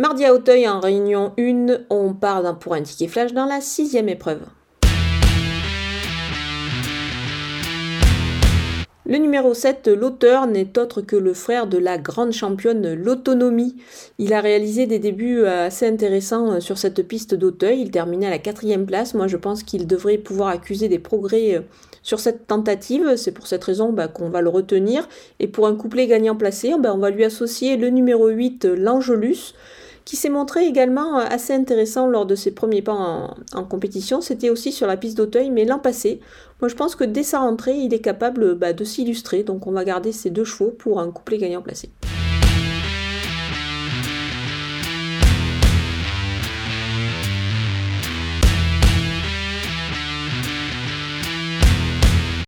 Mardi à Auteuil, en réunion 1, on part pour un ticket flash dans la sixième épreuve. Le numéro 7, l'auteur, n'est autre que le frère de la grande championne L'Autonomie. Il a réalisé des débuts assez intéressants euh, sur cette piste d'Auteuil. Il terminait à la quatrième place. Moi, je pense qu'il devrait pouvoir accuser des progrès euh, sur cette tentative. C'est pour cette raison bah, qu'on va le retenir. Et pour un couplet gagnant placé, bah, on va lui associer le numéro 8, l'Angelus qui s'est montré également euh, assez intéressant lors de ses premiers pas en, compétition. C'était aussi sur la piste d'Auteuil, mais l'an passé. Moi, je pense que dès sa rentrée, il est capable bah, de s'illustrer. Donc, on va garder ces deux chevaux pour un couplet gagnant placé.